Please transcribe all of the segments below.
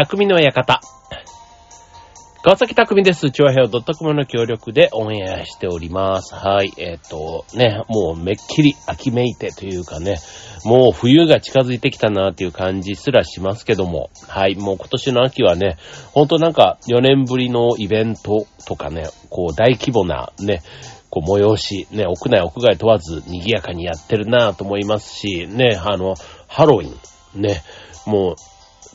匠の館。川崎匠です。長平ドットコムの協力でオンエアしております。はい。えっ、ー、と、ね、もうめっきり秋めいてというかね、もう冬が近づいてきたなっていう感じすらしますけども、はい。もう今年の秋はね、ほんとなんか4年ぶりのイベントとかね、こう大規模なね、こう催し、ね、屋内屋外問わず賑やかにやってるなと思いますし、ね、あの、ハロウィン、ね、もう、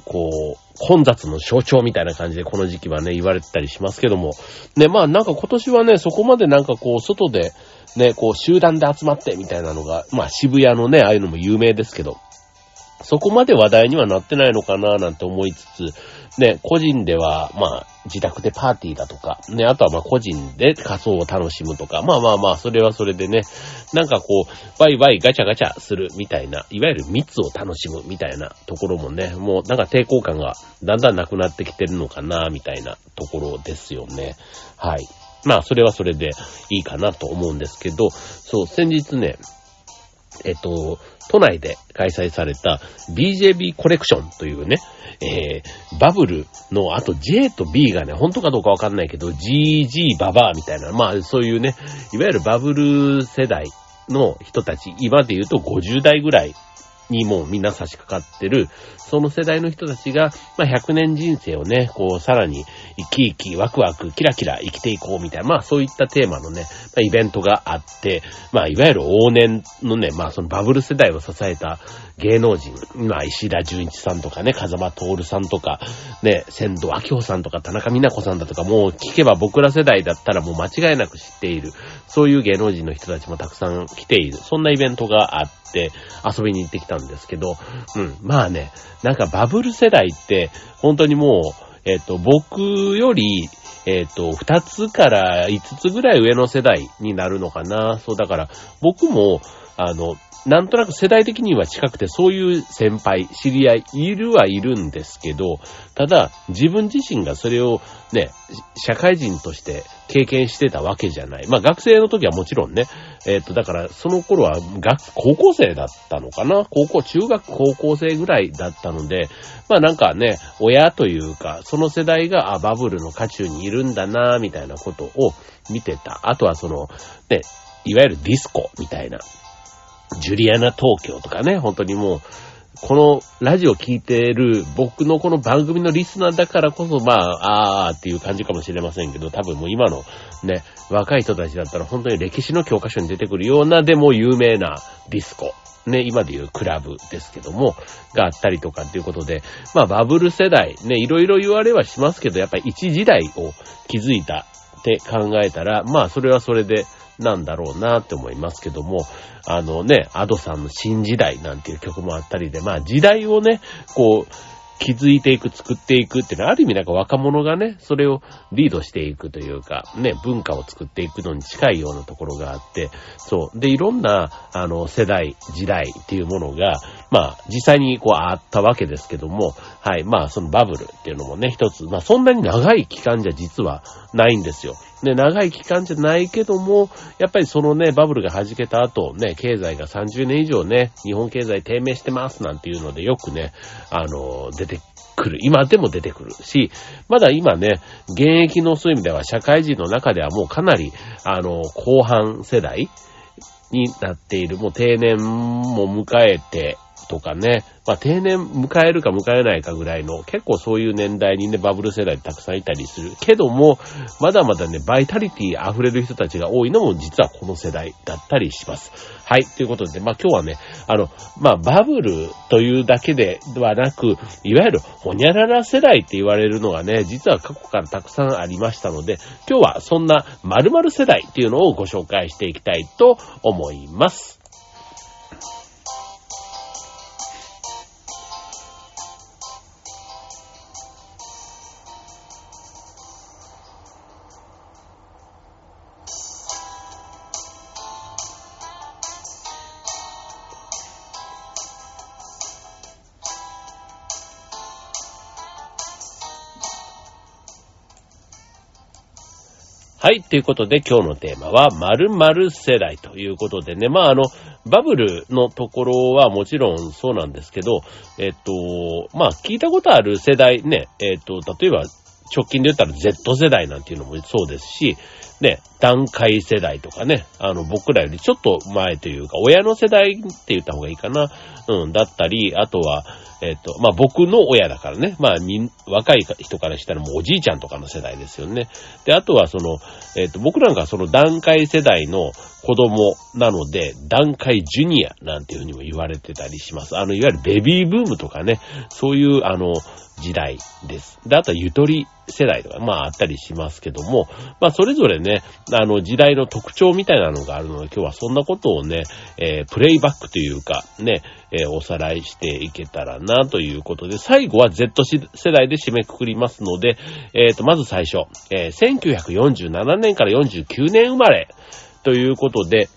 こう、混雑の象徴みたいな感じでこの時期はね、言われてたりしますけども。ね、まあなんか今年はね、そこまでなんかこう、外で、ね、こう、集団で集まってみたいなのが、まあ渋谷のね、ああいうのも有名ですけど、そこまで話題にはなってないのかななんて思いつつ、ね、個人では、まあ、自宅でパーティーだとか、ね、あとはまあ個人で仮装を楽しむとか、まあまあまあ、それはそれでね、なんかこう、ワイワイガチャガチャするみたいな、いわゆる密を楽しむみたいなところもね、もうなんか抵抗感がだんだんなくなってきてるのかな、みたいなところですよね。はい。まあ、それはそれでいいかなと思うんですけど、そう、先日ね、えっと、都内で開催された BJB コレクションというね、えー、バブルの、後 J と B がね、本当かどうかわかんないけど、GG ババアみたいな、まあそういうね、いわゆるバブル世代の人たち、今で言うと50代ぐらいにもうみんな差し掛かってる、その世代の人たちが、まあ、100年人生をね、こう、さらに生き生き、ワクワク、キラキラ生きていこうみたいな、まあ、そういったテーマのね、まあ、イベントがあって、まあ、いわゆる往年のね、まあ、そのバブル世代を支えた芸能人、まあ、石田純一さんとかね、風間徹さんとか、ね、仙道明夫さんとか、田中美奈子さんだとか、もう聞けば僕ら世代だったらもう間違いなく知っている、そういう芸能人の人たちもたくさん来ている、そんなイベントがあって、遊びに行ってきたんですけど、うん、まあね、なんかバブル世代って、本当にもう、えっ、と、僕より、えっ、と、二つから五つぐらい上の世代になるのかな。そう、だから、僕も、あの、なんとなく世代的には近くて、そういう先輩、知り合い、いるはいるんですけど、ただ、自分自身がそれをね、社会人として経験してたわけじゃない。まあ学生の時はもちろんね、えっ、ー、と、だからその頃は学、高校生だったのかな？高校、中学高校生ぐらいだったので、まあなんかね、親というか、その世代が、あ、バブルの渦中にいるんだな、みたいなことを見てた。あとはその、ね、いわゆるディスコみたいな。ジュリアナ東京とかね、本当にもう、このラジオ聞いてる僕のこの番組のリスナーだからこそ、まあ、あーっていう感じかもしれませんけど、多分もう今のね、若い人たちだったら本当に歴史の教科書に出てくるようなでも有名なディスコ。ね、今で言うクラブですけども、があったりとかっていうことで、まあバブル世代、ね、いろいろ言われはしますけど、やっぱり一時代を築いたって考えたら、まあそれはそれで、なんだろうなって思いますけども、あのね、アドさんの新時代なんていう曲もあったりで、まあ時代をね、こう、築いていく、作っていくっていうのは、ある意味なんか若者がね、それをリードしていくというか、ね、文化を作っていくのに近いようなところがあって、そう。で、いろんな、あの、世代、時代っていうものが、まあ、実際にこうあったわけですけども、はい、まあ、そのバブルっていうのもね、一つ、まあ、そんなに長い期間じゃ実はないんですよ。ね、長い期間じゃないけども、やっぱりそのね、バブルが弾けた後、ね、経済が30年以上ね、日本経済低迷してますなんていうのでよくね、あの、出てくる。今でも出てくるし、まだ今ね、現役のそういう意味では社会人の中ではもうかなり、あの、後半世代になっている、もう定年も迎えて、とかね、まあ定年迎えるか迎えないかぐらいの、結構そういう年代にね、バブル世代たくさんいたりする。けども、まだまだね、バイタリティ溢れる人たちが多いのも実はこの世代だったりします。はい、ということで、まあ今日はね、あの、まあバブルというだけではなく、いわゆるほにゃらら世代って言われるのがね、実は過去からたくさんありましたので、今日はそんな〇〇世代っていうのをご紹介していきたいと思います。いということで、今日のテーマは、〇〇世代ということでね。まあ、あの、バブルのところはもちろんそうなんですけど、えっと、まあ、聞いたことある世代ね、えっと、例えば、直近で言ったら Z 世代なんていうのもそうですし、ね、段階世代とかね、あの、僕らよりちょっと前というか、親の世代って言った方がいいかな、うん、だったり、あとは、えっ、と、まあ、僕の親だからね、まあ、み、若い人からしたらもうおじいちゃんとかの世代ですよね。で、あとはその、えっ、と、僕なんかその段階世代の子供なので、段階ジュニアなんていうふうにも言われてたりします。あの、いわゆるベビーブームとかね、そういう、あの、時代です。で、あとはゆとり世代とか、まああったりしますけども、まあそれぞれね、あの時代の特徴みたいなのがあるので、今日はそんなことをね、えー、プレイバックというか、ね、えー、おさらいしていけたらなということで、最後は Z 世代で締めくくりますので、えっ、ー、と、まず最初、え1947年から49年生まれということで、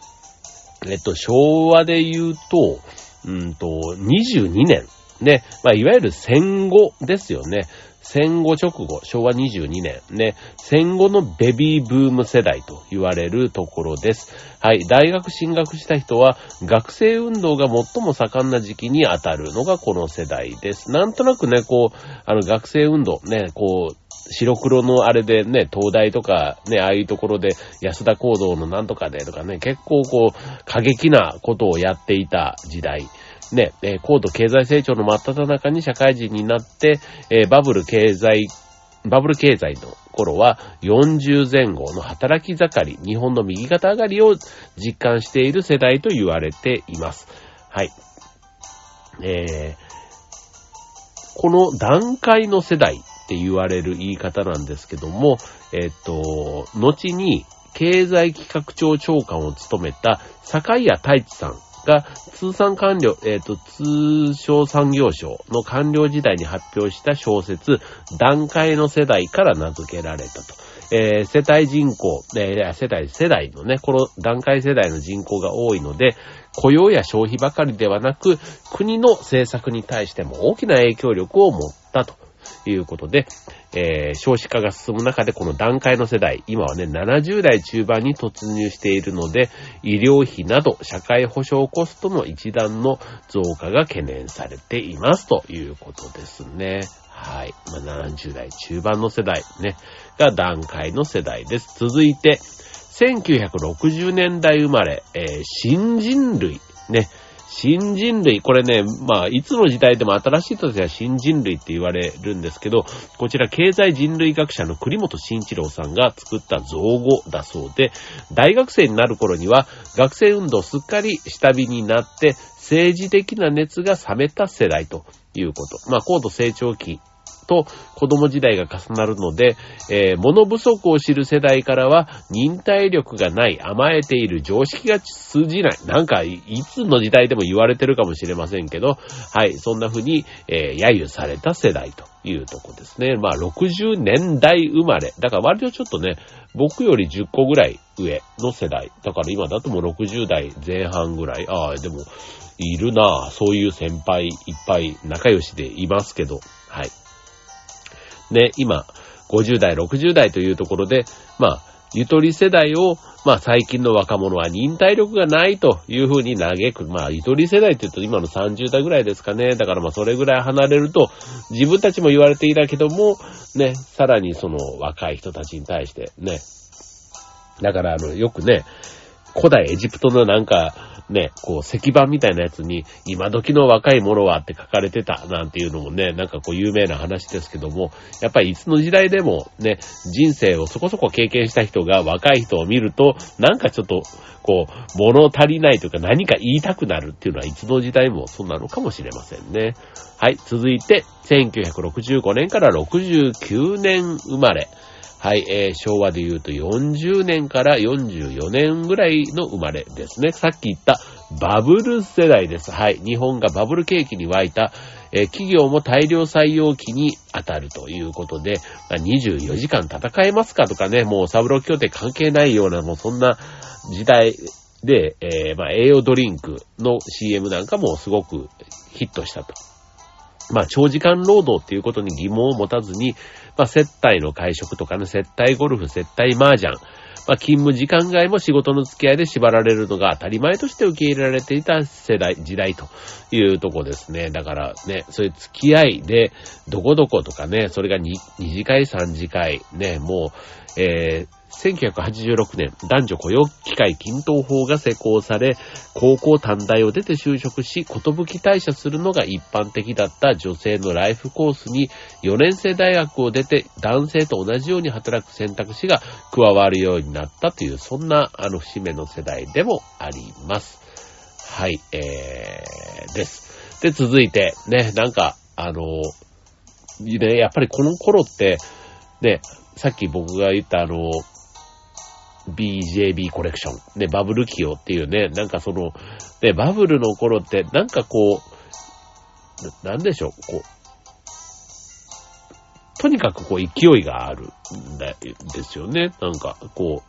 えっと、昭和で言うと、うんと、22年ね、まあ、いわゆる戦後ですよね。戦後直後、昭和22年ね、戦後のベビーブーム世代と言われるところです。はい、大学進学した人は、学生運動が最も盛んな時期に当たるのがこの世代です。なんとなくね、こう、あの学生運動ね、こう、白黒のあれでね、東大とかね、ああいうところで安田講堂のなんとかでとかね、結構こう、過激なことをやっていた時代。ね、え高度経済成長の真っ只中に社会人になって、えバブル経済、バブル経済の頃は40前後の働き盛り、日本の右肩上がりを実感している世代と言われています。はい。えー、この段階の世代って言われる言い方なんですけども、えっ、と、後に経済企画庁長官を務めた坂谷太一さんが通産官僚、えっ、と、通商産業省の官僚時代に発表した小説、段階の世代から名付けられたと。えー、世帯人口、えー、世帯、世代のね、この段階世代の人口が多いので、雇用や消費ばかりではなく、国の政策に対しても大きな影響力を持ったということで、えー、少子化が進む中でこの段階の世代、今はね、70代中盤に突入しているので、医療費など社会保障コストの一段の増加が懸念されていますということですね。はい。まあ、70代中盤の世代ね、が段階の世代です。続いて、1960年代生まれ、えー、新人類、ね、新人類、これね、まあ、いつの時代でも新しい人たちは新人類って言われるんですけど、こちら経済人類学者の栗本慎一郎さんが作った造語だそうで、大学生になる頃には学生運動すっかり下火になって政治的な熱が冷めた世代ということ。まあ、高度成長期と子供時代が重なるので、えー、物不足を知る世代からは忍耐力がない、甘えている、常識が通じない。なんか、いつの時代でも言われてるかもしれませんけど、はい、そんな風に、えー、揶揄された世代というとこですね。まあ、60年代生まれ。だから割とちょっとね、僕より10個ぐらい上の世代。だから今だともう60代前半ぐらい。ああ、でも、いるなそういう先輩いっぱい仲良しでいますけど、はい。ね、今、50代、60代というところで、まあ、ゆとり世代を、まあ最近の若者は忍耐力がないというふうに嘆く。まあゆとり世代って言うと今の30代ぐらいですかね。だからまあそれぐらい離れると自分たちも言われていたけども、ね、さらにその若い人たちに対してね。だからあの、よくね、古代エジプトのなんか、ね、こう石板みたいなやつに、今時の若い者はって書かれてたなんていうのもね、なんかこう有名な話ですけども、やっぱりいつの時代でもね、人生をそこそこ経験した人が若い人を見ると、なんかちょっと、こう、物足りないというか何か言いたくなるっていうのはいつの時代もそうなのかもしれませんね。はい、続いて、1965年から69年生まれ。はい、えー、昭和で言うと40年から44年ぐらいの生まれですね。さっき言ったバブル世代です。はい、日本がバブル景気に沸いた、えー、企業も大量採用期に当たるということで、まあ、24時間戦えますかとかね、もうサブロ協定関係ないような、もうそんな時代で、えー、まあ、栄養ドリンクの CM なんかもすごくヒットしたとまあ、長時間労働っていうことに疑問を持たずに、まあ、接待の会食とかね、接待ゴルフ、接待麻雀、まあ、勤務時間外も仕事の付き合いで縛られるのが当たり前として受け入れられていた世代、時代というとこですね。だからね、そういう付き合いで、どこどことかね、それが 2, 2次会、3次会、ね、もう、えー、1986年、男女雇用機会均等法が施行され、高校短大を出て就職し、ことぶき退社するのが一般的だった女性のライフコースに、4年生大学を出て男性と同じように働く選択肢が加わるようになったという、そんな、あの、節目の世代でもあります。はい、えー、です。で、続いて、ね、なんか、あの、ね、やっぱりこの頃って、ね、さっき僕が言ったあの、BJB コレクション。ね、バブル期をっていうね、なんかその、ね、バブルの頃って、なんかこう、なんでしょう、こう、とにかくこう勢いがあるんですよね。なんか、こ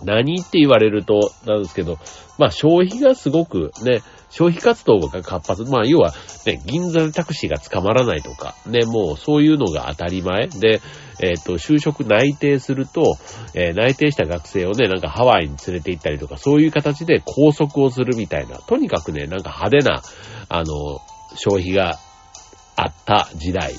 う、何って言われると、なんですけど、まあ消費がすごくね、消費活動が活発。まあ、要は、ね、銀座でタクシーが捕まらないとか、ね、もうそういうのが当たり前で、えっ、ー、と、就職内定すると、えー、内定した学生をね、なんかハワイに連れて行ったりとか、そういう形で拘束をするみたいな、とにかくね、なんか派手な、あの、消費があった時代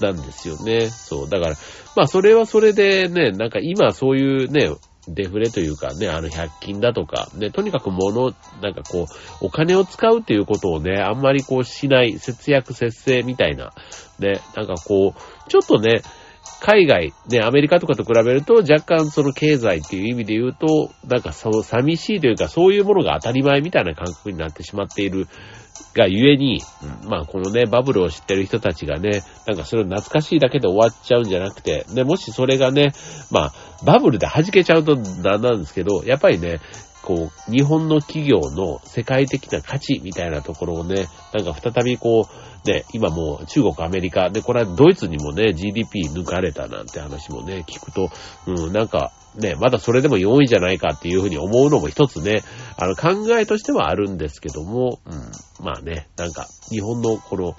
なんですよね。そう。だから、まあそれはそれでね、なんか今そういうね、デフレというかね、あの100均だとか、ね、とにかく物、なんかこう、お金を使うっていうことをね、あんまりこうしない、節約節制みたいな、ね、なんかこう、ちょっとね、海外、ね、アメリカとかと比べると若干その経済っていう意味で言うと、なんかその寂しいというかそういうものが当たり前みたいな感覚になってしまっているがゆえに、まあこのね、バブルを知ってる人たちがね、なんかそれを懐かしいだけで終わっちゃうんじゃなくて、ね、もしそれがね、まあ、バブルで弾けちゃうとなんなんですけど、やっぱりね、こう、日本の企業の世界的な価値みたいなところをね、なんか再びこう、ね、今もう中国、アメリカ、で、これはドイツにもね、GDP 抜かれたなんて話もね、聞くと、うん、なんか、ね、まだそれでも4位じゃないかっていうふうに思うのも一つね、あの考えとしてはあるんですけども、うん、まあね、なんか日本のこの、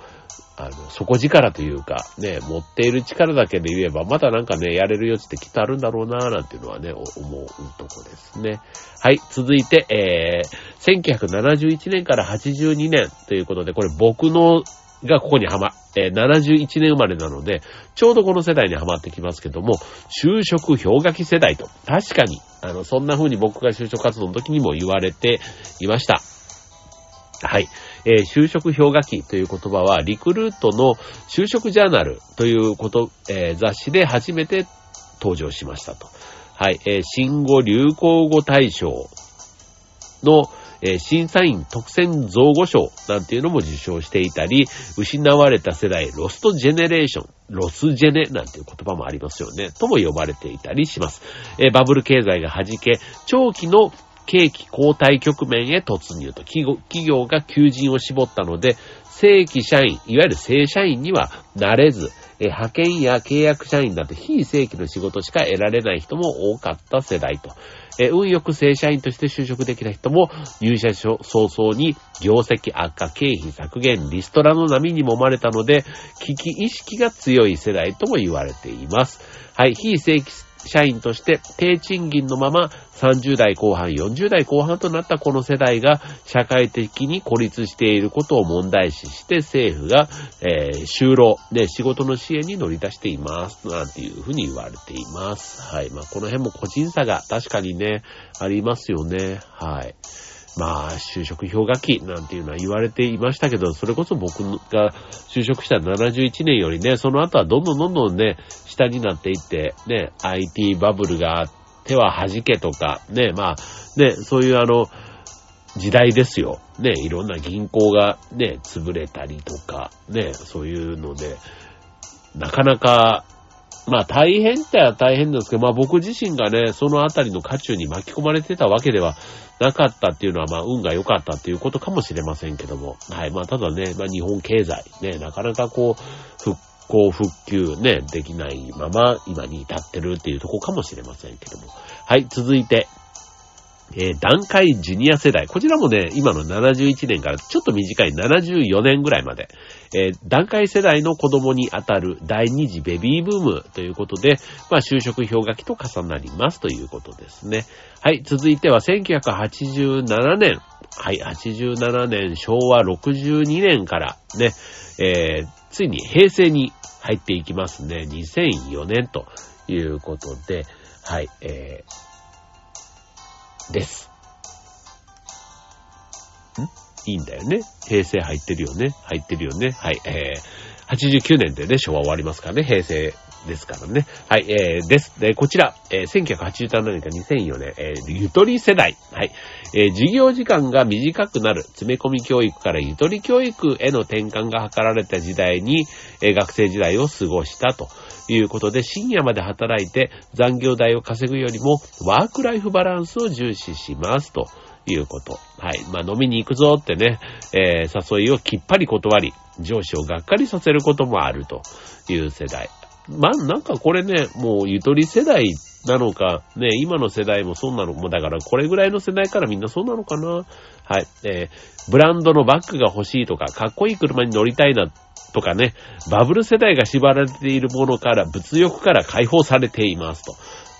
あの、底力というか、ね、持っている力だけで言えば、まだなんかね、やれる余地ってきっとあるんだろうななんていうのはね、思うとこですね。はい、続いて、えー、1971年から82年ということで、これ僕のがここにはま、えー、71年生まれなので、ちょうどこの世代にはまってきますけども、就職氷河期世代と、確かに、あの、そんな風に僕が就職活動の時にも言われていました。はい。えー、就職氷河期という言葉は、リクルートの就職ジャーナルということ、えー、雑誌で初めて登場しましたと。はい。えー、新語・流行語大賞の、え、審査員特選造語賞なんていうのも受賞していたり、失われた世代、ロストジェネレーション、ロスジェネなんていう言葉もありますよね。とも呼ばれていたりします。え、バブル経済が弾け、長期の景気後退局面へ突入と企業が求人を絞ったので、正規社員、いわゆる正社員にはなれず、派遣や契約社員だって非正規の仕事しか得られない人も多かった世代と。え運よく正社員として就職できた人も入社早々に業績悪化、経費削減、リストラの波に揉まれたので、危機意識が強い世代とも言われています。はい、非正規社員として低賃金のまま30代後半、40代後半となったこの世代が社会的に孤立していることを問題視して政府が、えー、就労ね仕事の支援に乗り出しています。なんていうふうに言われています。はい。まあ、この辺も個人差が確かにね、ありますよね。はい。まあ、就職氷河期なんていうのは言われていましたけど、それこそ僕が就職した71年よりね、その後はどんどんどんどんね、下になっていって、ね、IT バブルがあっては弾けとか、ね、まあ、ね、そういうあの、時代ですよ。ね、いろんな銀行がね、潰れたりとか、ね、そういうので、なかなかまあ大変っては大変ですけど、まあ僕自身がね、そのあたりの渦中に巻き込まれてたわけではなかったっていうのは、まあ運が良かったっていうことかもしれませんけども。はい。まあただね、まあ日本経済ね、なかなかこう、復興復旧ね、できないまま今に至ってるっていうとこかもしれませんけども。はい、続いて。えー、段階ジュニア世代。こちらもね、今の71年からちょっと短い74年ぐらいまで、えー、段階世代の子供にあたる第二次ベビーブームということで、まあ、就職氷河期と重なりますということですね。はい、続いては1987年。はい、87年、昭和62年からね、えー、ついに平成に入っていきますね。2004年ということで、はい、えー、です。ん？いいんだよね。平成入ってるよね。入ってるよね。はい、えー、89年でね、昭和終わりますからね、平成ですからね。はい、えー、です。で、こちら、えー、1987年から2004年、えー、ゆとり世代。はい。えー、授業時間が短くなる、詰め込み教育からゆとり教育への転換が図られた時代に、えー、学生時代を過ごしたということで、深夜まで働いて残業代を稼ぐよりも、ワークライフバランスを重視しますと。いうこと。はい。まあ、飲みに行くぞってね、えー、誘いをきっぱり断り、上司をがっかりさせることもあるという世代。まあ、なんかこれね、もうゆとり世代なのか、ね、今の世代もそうなのも、だからこれぐらいの世代からみんなそうなのかな。はい。えー、ブランドのバッグが欲しいとか、かっこいい車に乗りたいなとかね、バブル世代が縛られているものから、物欲から解放されていますと。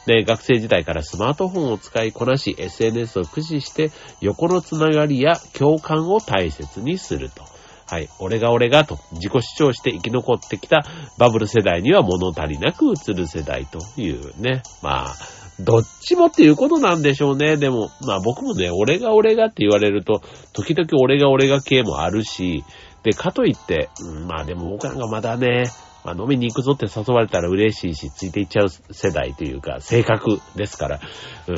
で、学生時代からスマートフォンを使いこなし、SNS を駆使して、横のつながりや共感を大切にすると。はい、俺が俺がと自己主張して生き残ってきたバブル世代には物足りなく映る世代というね。まあ、どっちもっていうことなんでしょうね。でも、まあ僕もね、俺が俺がって言われると、時々俺が俺が系もあるし、で、かといって、うん、まあでも僕なんかまだね、まあ、飲みに行くぞって誘われたら嬉しいし、ついていっちゃう世代というか、性格ですから、うん。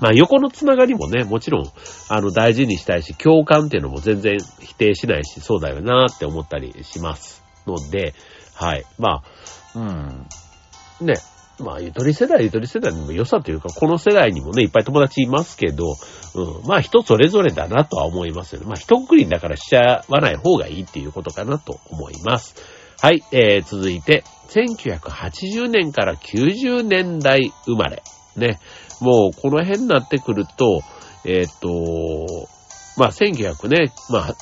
まあ横のつながりもね、もちろん、あの大事にしたいし、共感っていうのも全然否定しないし、そうだよなって思ったりしますので、はい。まあ、うん。ね。まあ、ゆとり世代、ゆとり世代にも良さというか、この世代にもね、いっぱい友達いますけど、うん。まあ、人それぞれだなとは思いますよね。まあ、一括りだからしちゃわない方がいいっていうことかなと思います。はい。えー、続いて、1980年から90年代生まれ。ね。もうこの辺になってくると、えー、っと、まあ、1900ね、まあ、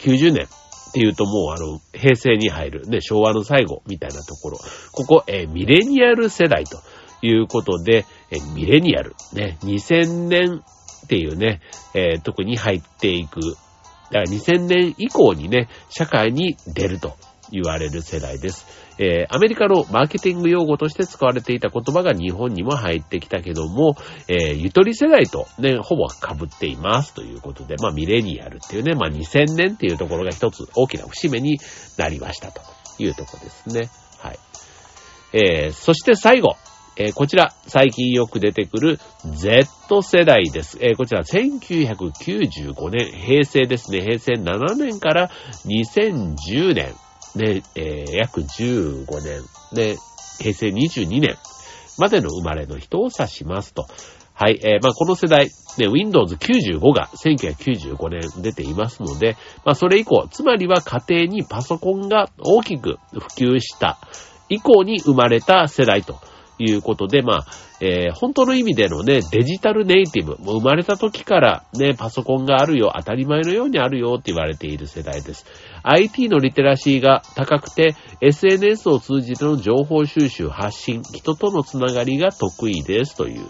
90年っていうともうあの、平成に入る、ね、昭和の最後みたいなところ。ここ、えー、ミレニアル世代ということで、えー、ミレニアル、ね、2000年っていうね、えー、特に入っていく。だから2000年以降にね、社会に出ると言われる世代です。えー、アメリカのマーケティング用語として使われていた言葉が日本にも入ってきたけども、えー、ゆとり世代とね、ほぼ被っていますということで、まあミレニアルっていうね、まあ2000年っていうところが一つ大きな節目になりましたというとこですね。はい。えー、そして最後、えー、こちら、最近よく出てくる Z 世代です。えー、こちら、1995年、平成ですね。平成7年から2010年で、えー、約15年で、平成22年までの生まれの人を指しますと。はい、えー、まあこの世代、ね、Windows 95が1995年出ていますので、まあそれ以降、つまりは家庭にパソコンが大きく普及した以降に生まれた世代ということで、まあ、えー、本当の意味でのね、デジタルネイティブ、もう生まれた時からね、パソコンがあるよ、当たり前のようにあるよって言われている世代です。IT のリテラシーが高くて、SNS を通じての情報収集、発信、人とのつながりが得意ですという。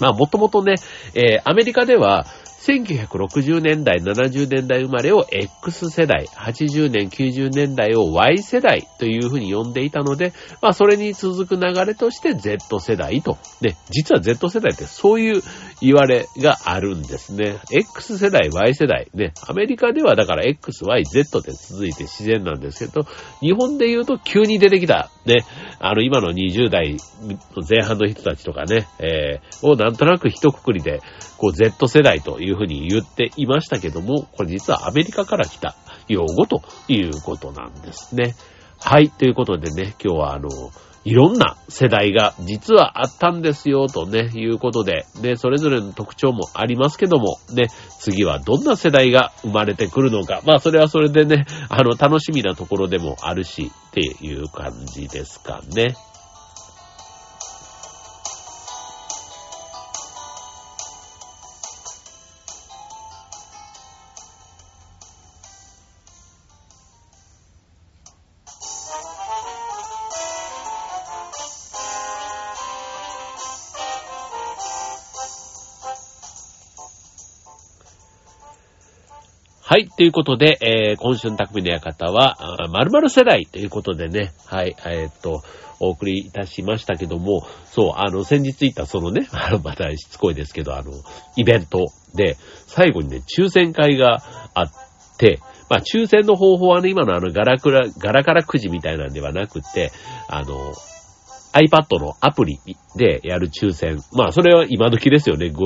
まあ、もともとね、えー、アメリカでは、1960年代、70年代生まれを X 世代、80年、90年代を Y 世代というふうに呼んでいたので、まあそれに続く流れとして Z 世代と。ね、実は Z 世代ってそういう言われがあるんですね。X 世代、Y 世代。ね、アメリカではだから X、Y、Z で続いて自然なんですけど、日本で言うと急に出てきた、ね、あの今の20代の前半の人たちとかね、えー、をなんとなく一括りで、こう Z 世代というふうに言っていましたけども、これ実はアメリカから来た用語ということなんですね。はい。ということでね、今日はあの、いろんな世代が実はあったんですよ、とね、いうことで、ね、それぞれの特徴もありますけども、ね、次はどんな世代が生まれてくるのか、まあそれはそれでね、あの、楽しみなところでもあるし、っていう感じですかね。はい、ということで、えー、今週の匠の館は、〇〇世代ということでね、はい、えー、っと、お送りいたしましたけども、そう、あの、先日行ったそのね、あの、またしつこいですけど、あの、イベントで、最後にね、抽選会があって、まあ、抽選の方法はね、今のあの、ガラクラ、ガラガラくじみたいなんではなくて、あの、iPad のアプリでやる抽選。まあ、それは今時ですよね。ぐ、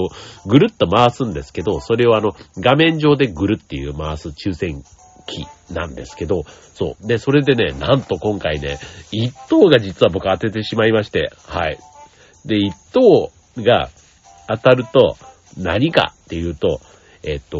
ぐるっと回すんですけど、それをあの、画面上でぐるっていう回す抽選機なんですけど、そう。で、それでね、なんと今回ね、一等が実は僕当ててしまいまして、はい。で、一等が当たると何かっていうと、えっと、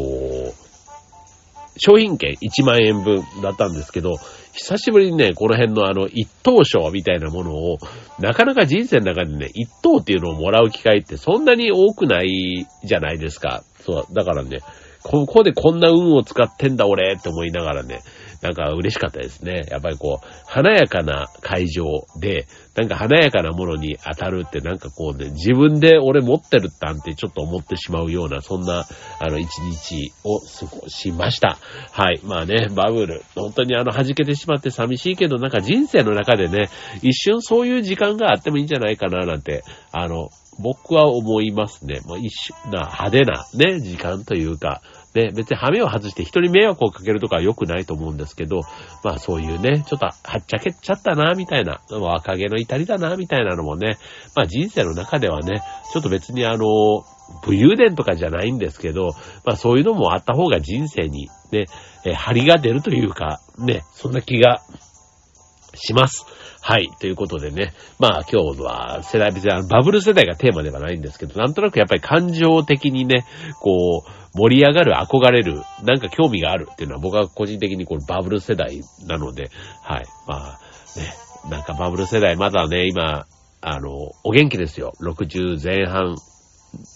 商品券1万円分だったんですけど、久しぶりにね、この辺のあの、一等賞みたいなものを、なかなか人生の中でね、一等っていうのをもらう機会ってそんなに多くないじゃないですか。そう、だからね、ここでこんな運を使ってんだ俺って思いながらね、なんか嬉しかったですね。やっぱりこう、華やかな会場で、なんか華やかなものに当たるってなんかこうね、自分で俺持ってるったんってちょっと思ってしまうような、そんな、あの、一日を過ごしました。はい。まあね、バブル。本当にあの、弾けてしまって寂しいけど、なんか人生の中でね、一瞬そういう時間があってもいいんじゃないかな、なんて、あの、僕は思いますね。もう一瞬な派手なね、時間というか、ね、別に羽目を外して人に迷惑をかけるとかは良くないと思うんですけど、まあそういうね、ちょっとはっちゃけちゃったな、みたいな、若気の至りだな、みたいなのもね、まあ人生の中ではね、ちょっと別にあの、武勇伝とかじゃないんですけど、まあそういうのもあった方が人生にね、え張りが出るというか、ね、そんな気がします。はい。ということでね。まあ今日は世代別にバブル世代がテーマではないんですけど、なんとなくやっぱり感情的にね、こう、盛り上がる、憧れる、なんか興味があるっていうのは僕は個人的にこのバブル世代なので、はい。まあね、なんかバブル世代まだね、今、あの、お元気ですよ。60前半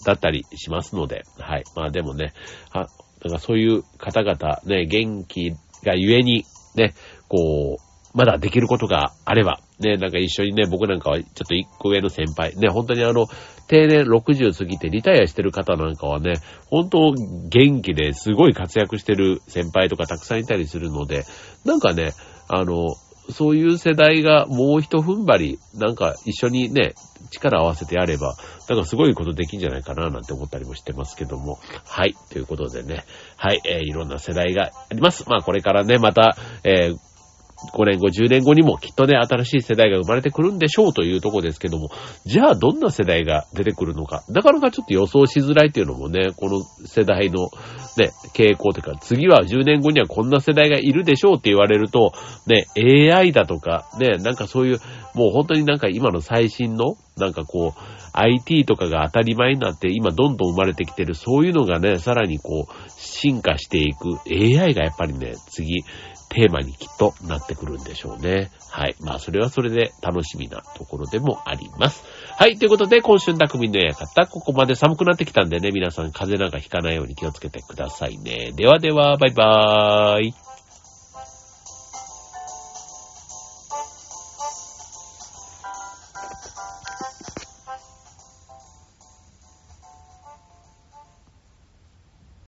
だったりしますので、はい。まあでもね、は、なんかそういう方々ね、元気がゆえに、ね、こう、まだできることがあれば、ね、なんか一緒にね、僕なんかはちょっと一個上の先輩、ね、本当にあの、定年60過ぎてリタイアしてる方なんかはね、本当元気ですごい活躍してる先輩とかたくさんいたりするので、なんかね、あの、そういう世代がもう一踏ん張り、なんか一緒にね、力合わせてやれば、なんかすごいことできんじゃないかななんて思ったりもしてますけども。はい。ということでね。はい。えー、いろんな世代があります。まあこれからね、また、えー5年後、10年後にもきっとね、新しい世代が生まれてくるんでしょうというとこですけども、じゃあどんな世代が出てくるのか、なかなかちょっと予想しづらいっていうのもね、この世代のね、傾向というか、次は10年後にはこんな世代がいるでしょうって言われると、ね、AI だとか、ね、なんかそういう、もう本当になんか今の最新の、なんかこう、IT とかが当たり前になって今どんどん生まれてきてる、そういうのがね、さらにこう、進化していく AI がやっぱりね、次、テーマにきっとなってくるんでしょうね。はい。まあ、それはそれで楽しみなところでもあります。はい。ということで、今週の匠の館、ここまで寒くなってきたんでね、皆さん風邪なんかひかないように気をつけてくださいね。ではでは、バイバーイ。